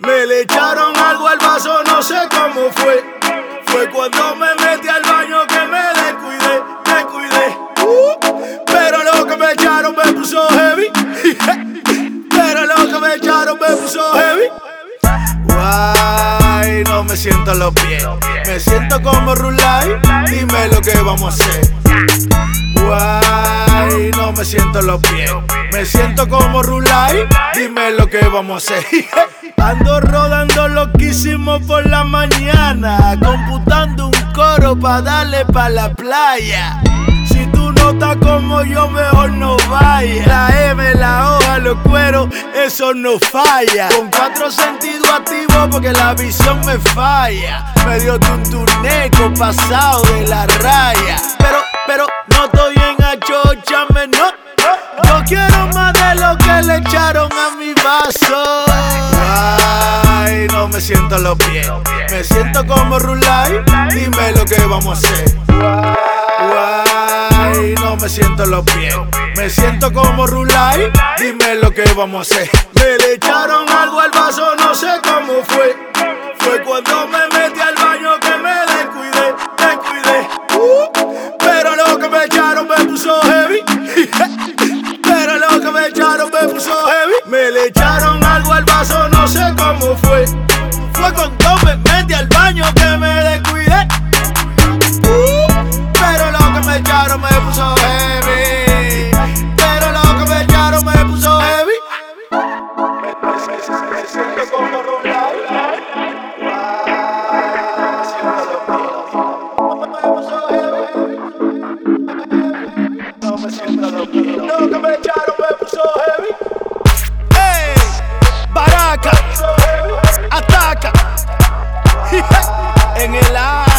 Me le echaron algo al vaso, no sé cómo fue. Fue cuando me metí al baño que me descuidé, descuidé. Uh, pero lo que me echaron me puso heavy. pero lo que me echaron me puso heavy. Guay, no me siento los pies. Me siento como Rulay. Dime lo que vamos a hacer. Guay, no me siento los pies. Me siento como Rulay. Dime lo que vamos a hacer. Ando rodando loquísimo por la mañana. Computando un coro pa' darle pa' la playa. Si tú no estás como yo, mejor no vaya. La M, la hoja, los cueros, eso no falla. Con cuatro sentidos activos porque la visión me falla. Medio tunturneco pasado de la raya. Pero, pero no estoy en achochame, no. Yo quiero más de lo que le echaron a mi vaso. No me siento los pies. Me siento como Rulay. Dime lo que vamos a hacer. No me siento los pies. Me siento como Rulay. Dime lo que vamos a hacer. Me le echaron algo al vaso, no sé cómo fue. Fue cuando me en el aire.